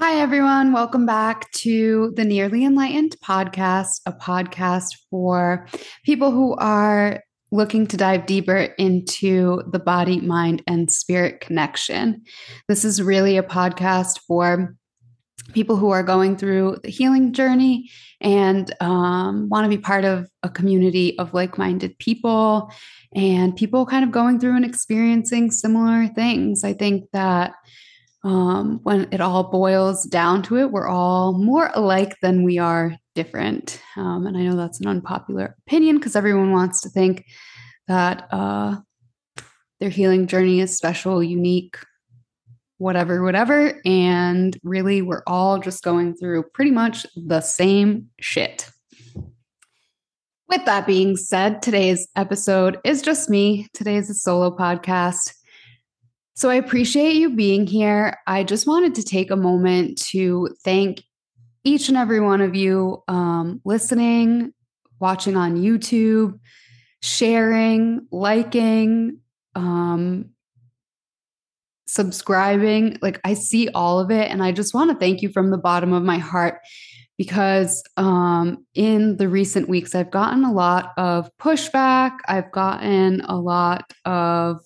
Hi, everyone. Welcome back to the Nearly Enlightened podcast, a podcast for people who are looking to dive deeper into the body, mind, and spirit connection. This is really a podcast for people who are going through the healing journey and um, want to be part of a community of like minded people and people kind of going through and experiencing similar things. I think that um, when it all boils down to it, we're all more alike than we are different. Um, and I know that's an unpopular opinion because everyone wants to think that uh, their healing journey is special, unique, whatever, whatever. And really, we're all just going through pretty much the same shit. With that being said, today's episode is just me. Today is a solo podcast. So I appreciate you being here. I just wanted to take a moment to thank each and every one of you um, listening, watching on YouTube, sharing, liking, um, subscribing. Like I see all of it. And I just want to thank you from the bottom of my heart because um, in the recent weeks, I've gotten a lot of pushback. I've gotten a lot of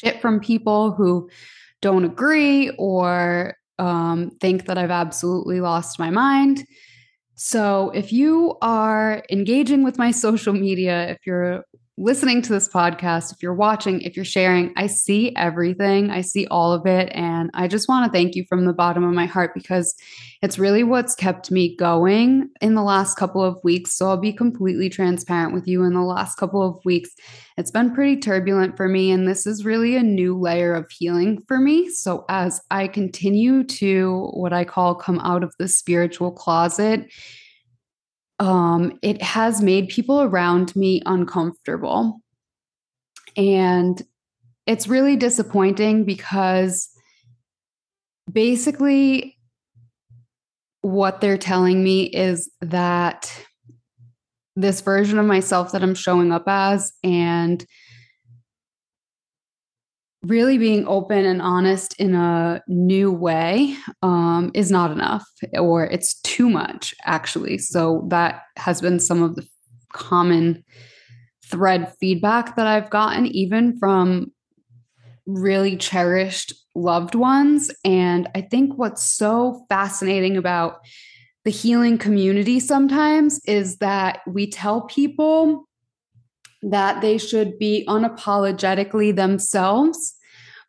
shit from people who don't agree or um, think that I've absolutely lost my mind. So if you are engaging with my social media, if you're listening to this podcast, if you're watching, if you're sharing, I see everything. I see all of it. And I just want to thank you from the bottom of my heart because it's really what's kept me going in the last couple of weeks. So I'll be completely transparent with you. In the last couple of weeks, it's been pretty turbulent for me. And this is really a new layer of healing for me. So as I continue to what I call come out of the spiritual closet, um, it has made people around me uncomfortable. And it's really disappointing because basically what they're telling me is that this version of myself that I'm showing up as and really being open and honest in a new way um, is not enough or it's too much actually. So that has been some of the common thread feedback that i've gotten even from really cherished loved ones. And i think what's so fascinating about the healing community sometimes is that we tell people that they should be unapologetically themselves.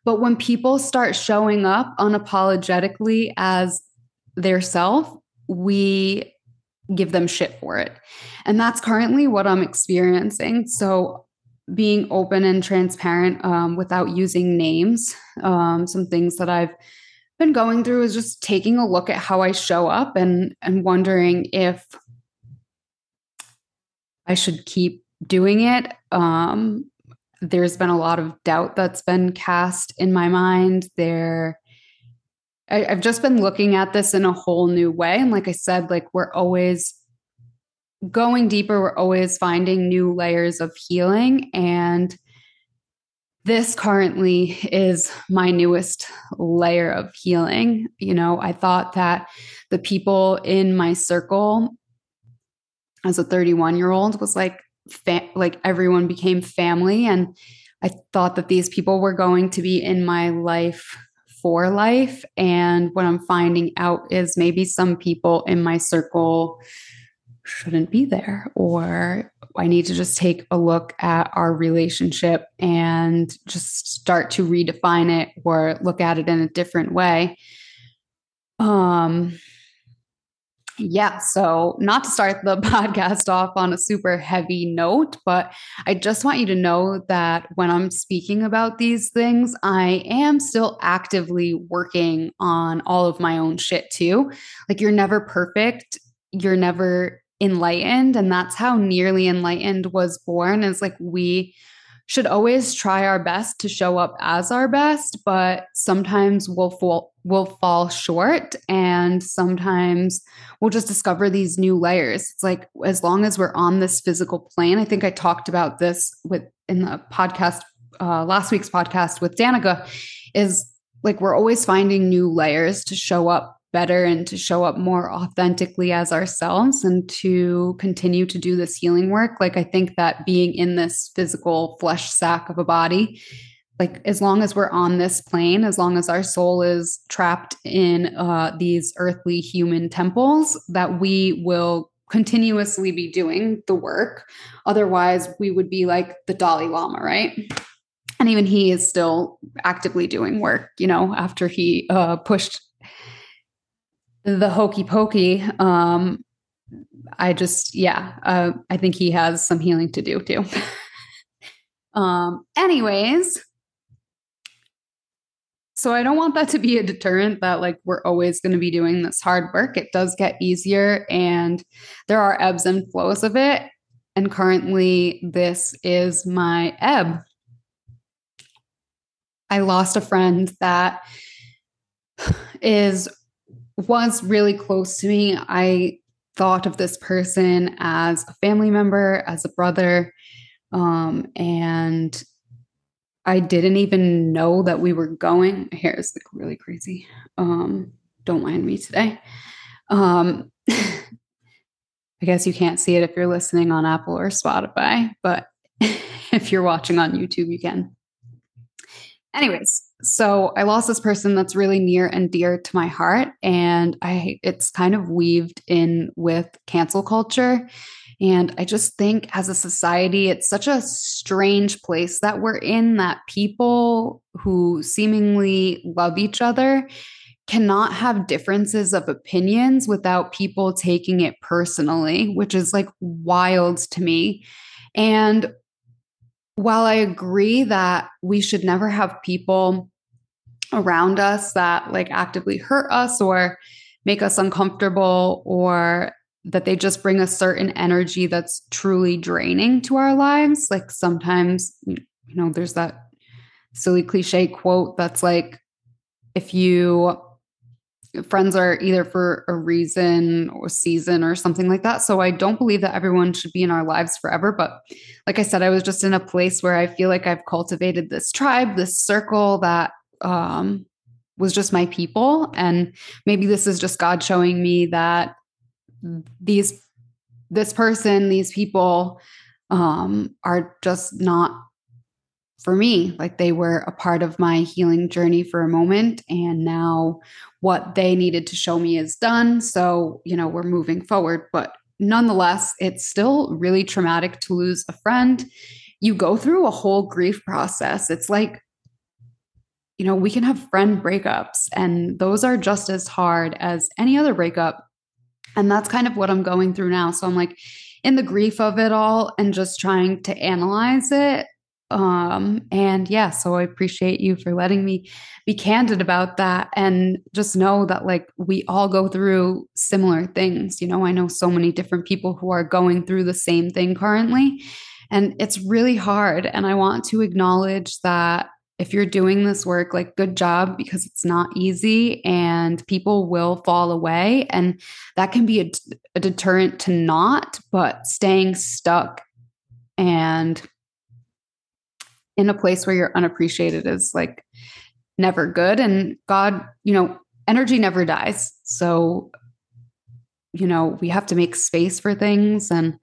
But when people start showing up unapologetically as their self, we give them shit for it. And that's currently what I'm experiencing. So, being open and transparent um, without using names, um, some things that I've been going through is just taking a look at how I show up and and wondering if I should keep doing it. Um, there's been a lot of doubt that's been cast in my mind. There, I, I've just been looking at this in a whole new way. And like I said, like we're always going deeper, we're always finding new layers of healing. And this currently is my newest layer of healing. You know, I thought that the people in my circle as a 31 year old was like fa- like everyone became family and I thought that these people were going to be in my life for life and what I'm finding out is maybe some people in my circle shouldn't be there or I need to just take a look at our relationship and just start to redefine it or look at it in a different way. Um yeah, so not to start the podcast off on a super heavy note, but I just want you to know that when I'm speaking about these things, I am still actively working on all of my own shit too. Like, you're never perfect, you're never enlightened. And that's how Nearly Enlightened was born is like we should always try our best to show up as our best, but sometimes we'll fall we'll fall short and sometimes we'll just discover these new layers. It's like as long as we're on this physical plane, I think I talked about this with in the podcast uh, last week's podcast with Danica is like we're always finding new layers to show up better and to show up more authentically as ourselves and to continue to do this healing work. Like, I think that being in this physical flesh sack of a body, like, as long as we're on this plane, as long as our soul is trapped in uh, these earthly human temples, that we will continuously be doing the work. Otherwise, we would be like the Dalai Lama, right? And even he is still actively doing work, you know, after he uh, pushed the hokey pokey. Um, I just, yeah, uh, I think he has some healing to do too. um, anyways, so I don't want that to be a deterrent that like we're always going to be doing this hard work. It does get easier and there are ebbs and flows of it. And currently, this is my ebb. I lost a friend that is was really close to me. I thought of this person as a family member, as a brother, um, and I didn't even know that we were going. My hair is like really crazy. Um, don't mind me today. Um, I guess you can't see it if you're listening on Apple or Spotify, but if you're watching on YouTube, you can. Anyways, so I lost this person that's really near and dear to my heart, and I it's kind of weaved in with cancel culture and I just think as a society, it's such a strange place that we're in that people who seemingly love each other cannot have differences of opinions without people taking it personally, which is like wild to me. And while I agree that we should never have people around us that like actively hurt us or make us uncomfortable or that they just bring a certain energy that's truly draining to our lives. Like sometimes, you know, there's that silly cliche quote that's like, if you friends are either for a reason or season or something like that. So I don't believe that everyone should be in our lives forever. But like I said, I was just in a place where I feel like I've cultivated this tribe, this circle that um, was just my people. And maybe this is just God showing me that these this person these people um are just not for me. Like they were a part of my healing journey for a moment and now what they needed to show me is done. So you know we're moving forward. But nonetheless it's still really traumatic to lose a friend. You go through a whole grief process. It's like you know we can have friend breakups and those are just as hard as any other breakup and that's kind of what I'm going through now. So I'm like in the grief of it all and just trying to analyze it. Um, and yeah, so I appreciate you for letting me be candid about that and just know that like we all go through similar things. You know, I know so many different people who are going through the same thing currently. And it's really hard. And I want to acknowledge that if you're doing this work, like good job because it's not easy and people will fall away. And that can be a, a deterrent to not, but staying stuck and in a place where you're unappreciated is like never good. And God, you know, energy never dies. So, you know, we have to make space for things. And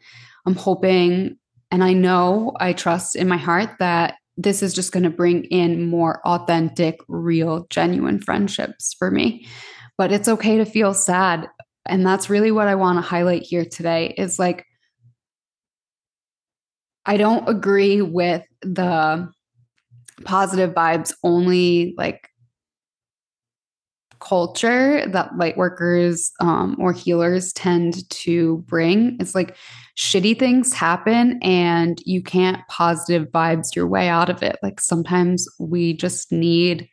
I'm hoping, and I know, I trust in my heart that this is just going to bring in more authentic, real, genuine friendships for me. But it's okay to feel sad. And that's really what I want to highlight here today is like, I don't agree with the positive vibes only like culture that light workers um, or healers tend to bring. It's like shitty things happen and you can't positive vibes your way out of it. Like sometimes we just need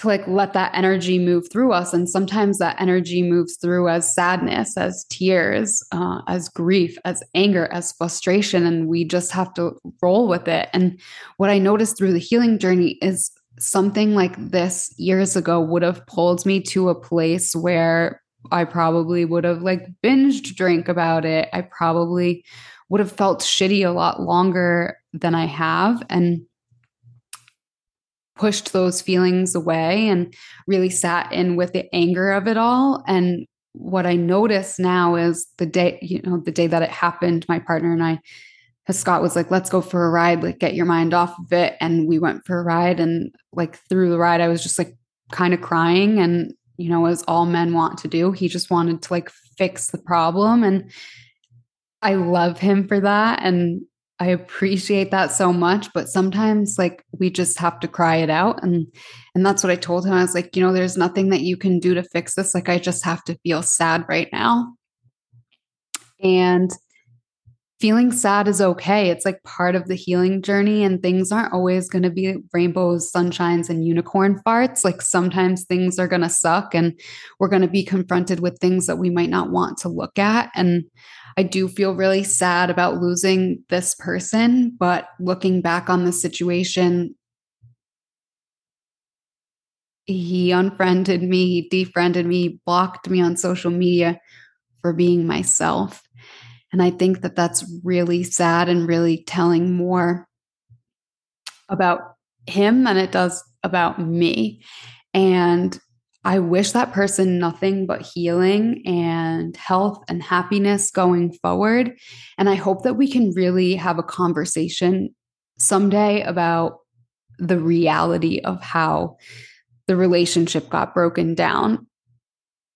to like let that energy move through us and sometimes that energy moves through as sadness as tears uh, as grief as anger as frustration and we just have to roll with it and what i noticed through the healing journey is something like this years ago would have pulled me to a place where I probably would have like binged drink about it. I probably would have felt shitty a lot longer than I have. And pushed those feelings away and really sat in with the anger of it all. And what I notice now is the day, you know, the day that it happened, my partner and I, Scott was like, let's go for a ride, like get your mind off of it. And we went for a ride. And like through the ride, I was just like kind of crying. And, you know, as all men want to do, he just wanted to like fix the problem. And I love him for that. And I appreciate that so much, but sometimes like we just have to cry it out and and that's what I told him. I was like, you know, there's nothing that you can do to fix this. Like I just have to feel sad right now. And feeling sad is okay. It's like part of the healing journey and things aren't always going to be rainbows, sunshines and unicorn farts. Like sometimes things are going to suck and we're going to be confronted with things that we might not want to look at and I do feel really sad about losing this person, but looking back on the situation, he unfriended me, he defriended me, blocked me on social media for being myself. And I think that that's really sad and really telling more about him than it does about me. And I wish that person nothing but healing and health and happiness going forward. And I hope that we can really have a conversation someday about the reality of how the relationship got broken down.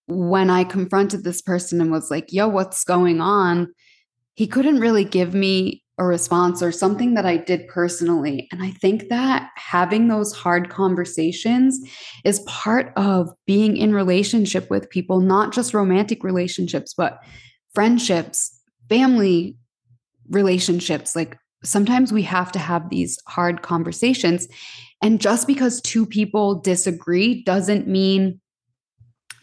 When I confronted this person and was like, yo, what's going on? He couldn't really give me a response or something that I did personally. And I think that having those hard conversations is part of being in relationship with people, not just romantic relationships, but friendships, family relationships. Like sometimes we have to have these hard conversations. And just because two people disagree doesn't mean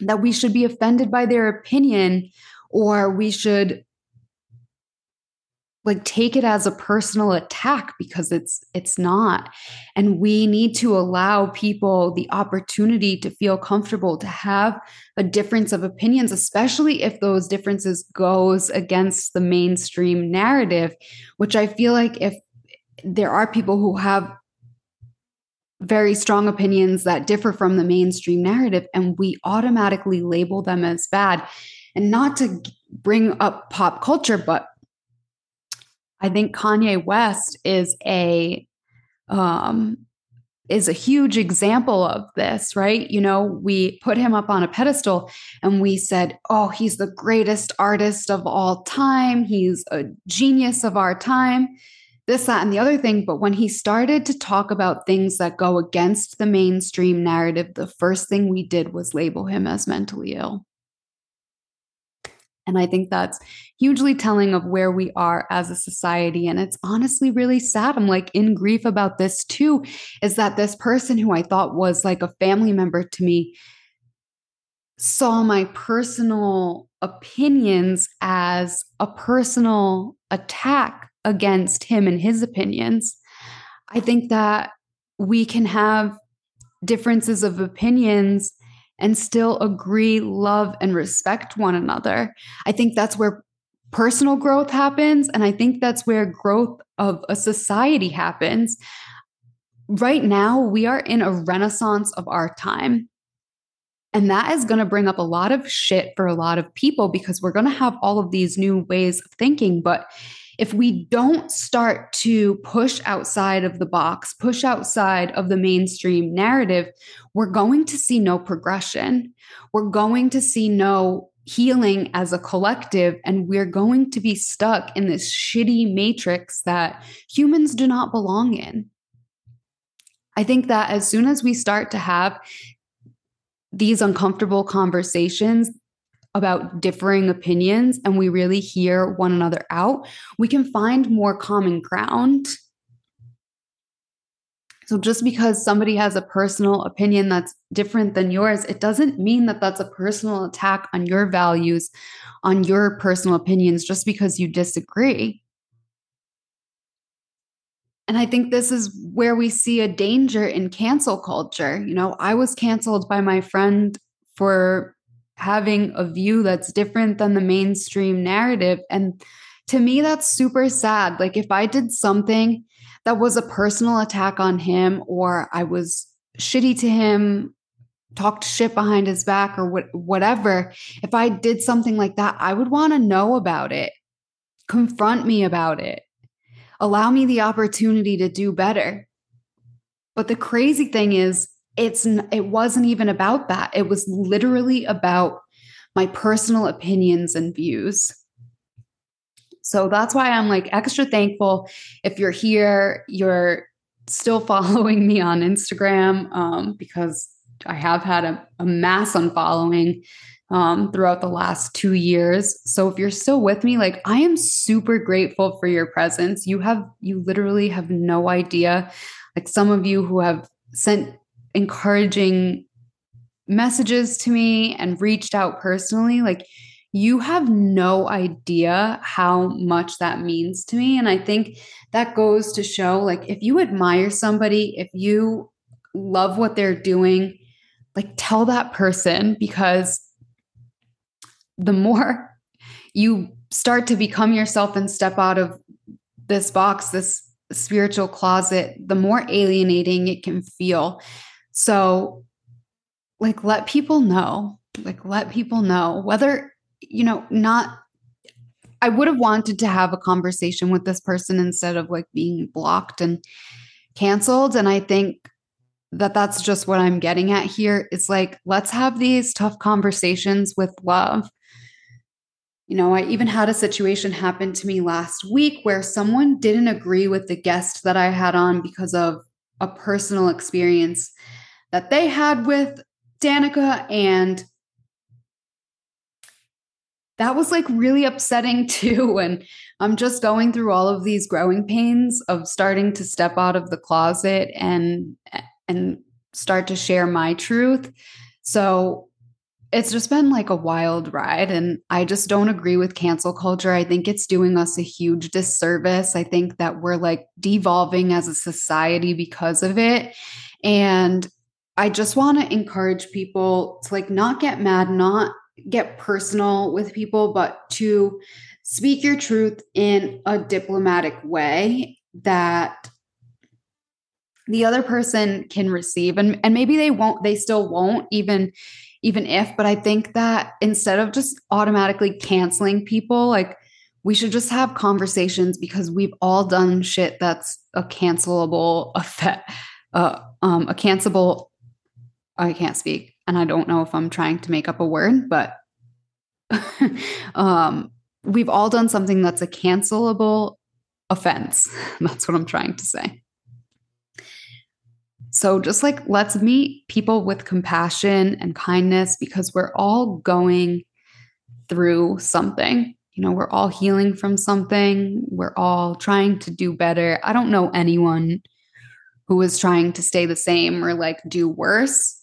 that we should be offended by their opinion or we should like take it as a personal attack because it's it's not. And we need to allow people the opportunity to feel comfortable to have a difference of opinions especially if those differences goes against the mainstream narrative which i feel like if there are people who have very strong opinions that differ from the mainstream narrative and we automatically label them as bad and not to bring up pop culture but I think Kanye West is a um, is a huge example of this, right? You know, we put him up on a pedestal and we said, "Oh, he's the greatest artist of all time. He's a genius of our time." This, that, and the other thing. But when he started to talk about things that go against the mainstream narrative, the first thing we did was label him as mentally ill. And I think that's hugely telling of where we are as a society. And it's honestly really sad. I'm like in grief about this too is that this person who I thought was like a family member to me saw my personal opinions as a personal attack against him and his opinions. I think that we can have differences of opinions and still agree, love, and respect one another. I think that's where personal growth happens. And I think that's where growth of a society happens. Right now, we are in a renaissance of our time. And that is going to bring up a lot of shit for a lot of people because we're going to have all of these new ways of thinking. But if we don't start to push outside of the box, push outside of the mainstream narrative, we're going to see no progression. We're going to see no healing as a collective, and we're going to be stuck in this shitty matrix that humans do not belong in. I think that as soon as we start to have these uncomfortable conversations, about differing opinions and we really hear one another out, we can find more common ground. So, just because somebody has a personal opinion that's different than yours, it doesn't mean that that's a personal attack on your values, on your personal opinions, just because you disagree. And I think this is where we see a danger in cancel culture. You know, I was canceled by my friend for having a view that's different than the mainstream narrative. And to me, that's super sad. Like, if I did something that was a personal attack on him, or I was shitty to him, talked shit behind his back or what, whatever, if I did something like that, I would want to know about it, confront me about it, allow me the opportunity to do better. But the crazy thing is, it's it wasn't even about that. It was literally about my personal opinions and views. So that's why I'm like extra thankful if you're here, you're still following me on Instagram um, because I have had a, a mass unfollowing um, throughout the last two years. So if you're still with me, like I am super grateful for your presence. You have, you literally have no idea. Like some of you who have sent encouraging messages to me and reached out personally, like you have no idea how much that means to me. And I think that goes to show like if you admire somebody, if you love what they're doing, like tell that person because the more you start to become yourself and step out of this box, this spiritual closet, the more alienating it can feel. So, like, let people know, like, let people know whether, you know, not. I would have wanted to have a conversation with this person instead of like being blocked and canceled. And I think that that's just what I'm getting at here is like, let's have these tough conversations with love. You know, I even had a situation happen to me last week where someone didn't agree with the guest that I had on because of a personal experience that they had with Danica. And that was like really upsetting too. And I'm just going through all of these growing pains of starting to step out of the closet and and start to share my truth. So it's just been like a wild ride. And I just don't agree with cancel culture. I think it's doing us a huge disservice. I think that we're like devolving as a society because of it. And I just want to encourage people to like not get mad, not get personal with people, but to speak your truth in a diplomatic way that the other person can receive. And and maybe they won't they still won't even even if but i think that instead of just automatically canceling people like we should just have conversations because we've all done shit that's a cancelable effect uh, um a cancelable i can't speak and i don't know if i'm trying to make up a word but um we've all done something that's a cancelable offense that's what i'm trying to say so just like let's meet people with compassion and kindness because we're all going through something. You know, we're all healing from something. We're all trying to do better. I don't know anyone who is trying to stay the same or like do worse.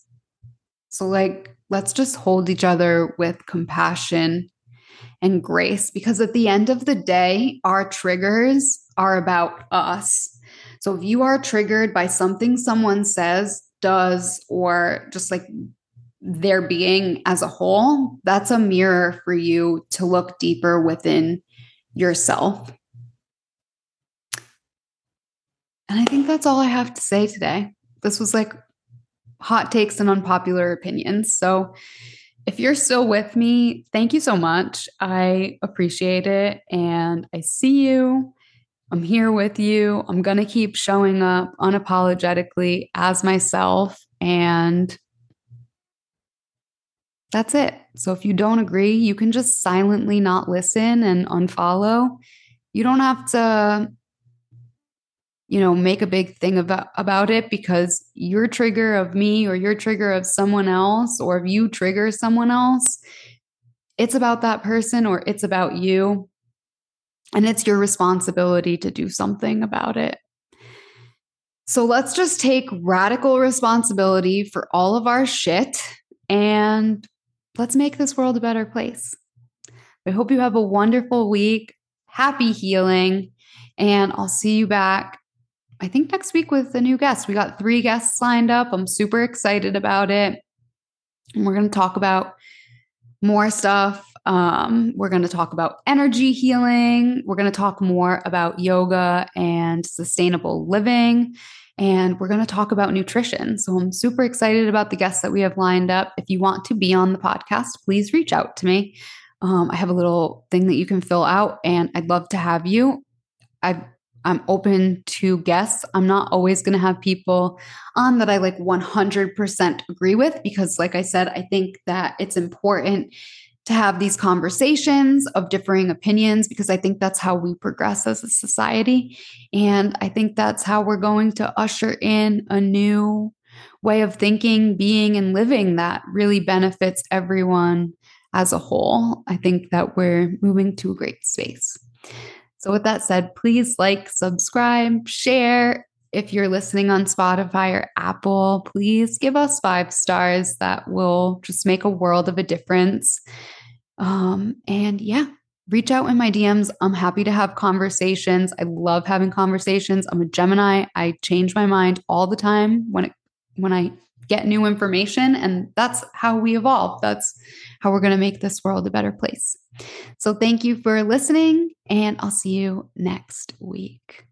So, like, let's just hold each other with compassion and grace because at the end of the day, our triggers are about us. So if you are triggered by something someone says, does, or just like their being as a whole, that's a mirror for you to look deeper within yourself. And I think that's all I have to say today. This was like hot takes and unpopular opinions. So if you're still with me, thank you so much. I appreciate it. And I see you I'm here with you. I'm going to keep showing up unapologetically as myself. And that's it. So if you don't agree, you can just silently not listen and unfollow. You don't have to you know make a big thing about about it because your trigger of me or your trigger of someone else or if you trigger someone else it's about that person or it's about you and it's your responsibility to do something about it. So let's just take radical responsibility for all of our shit and let's make this world a better place. I hope you have a wonderful week. Happy healing. And I'll see you back, I think, next week with a new guest. We got three guests lined up. I'm super excited about it. And we're going to talk about more stuff um, we're going to talk about energy healing. We're going to talk more about yoga and sustainable living. and we're going to talk about nutrition. So I'm super excited about the guests that we have lined up. If you want to be on the podcast, please reach out to me. Um, I have a little thing that you can fill out, and I'd love to have you. I I'm open to guests. I'm not always going to have people on that I like 100% agree with because, like I said, I think that it's important to have these conversations of differing opinions because I think that's how we progress as a society. And I think that's how we're going to usher in a new way of thinking, being, and living that really benefits everyone as a whole. I think that we're moving to a great space. So, with that said, please like, subscribe, share. If you're listening on Spotify or Apple, please give us five stars. That will just make a world of a difference. Um, and yeah, reach out in my DMs. I'm happy to have conversations. I love having conversations. I'm a Gemini. I change my mind all the time when it when I get new information and that's how we evolve. That's how we're going to make this world a better place. So thank you for listening and I'll see you next week.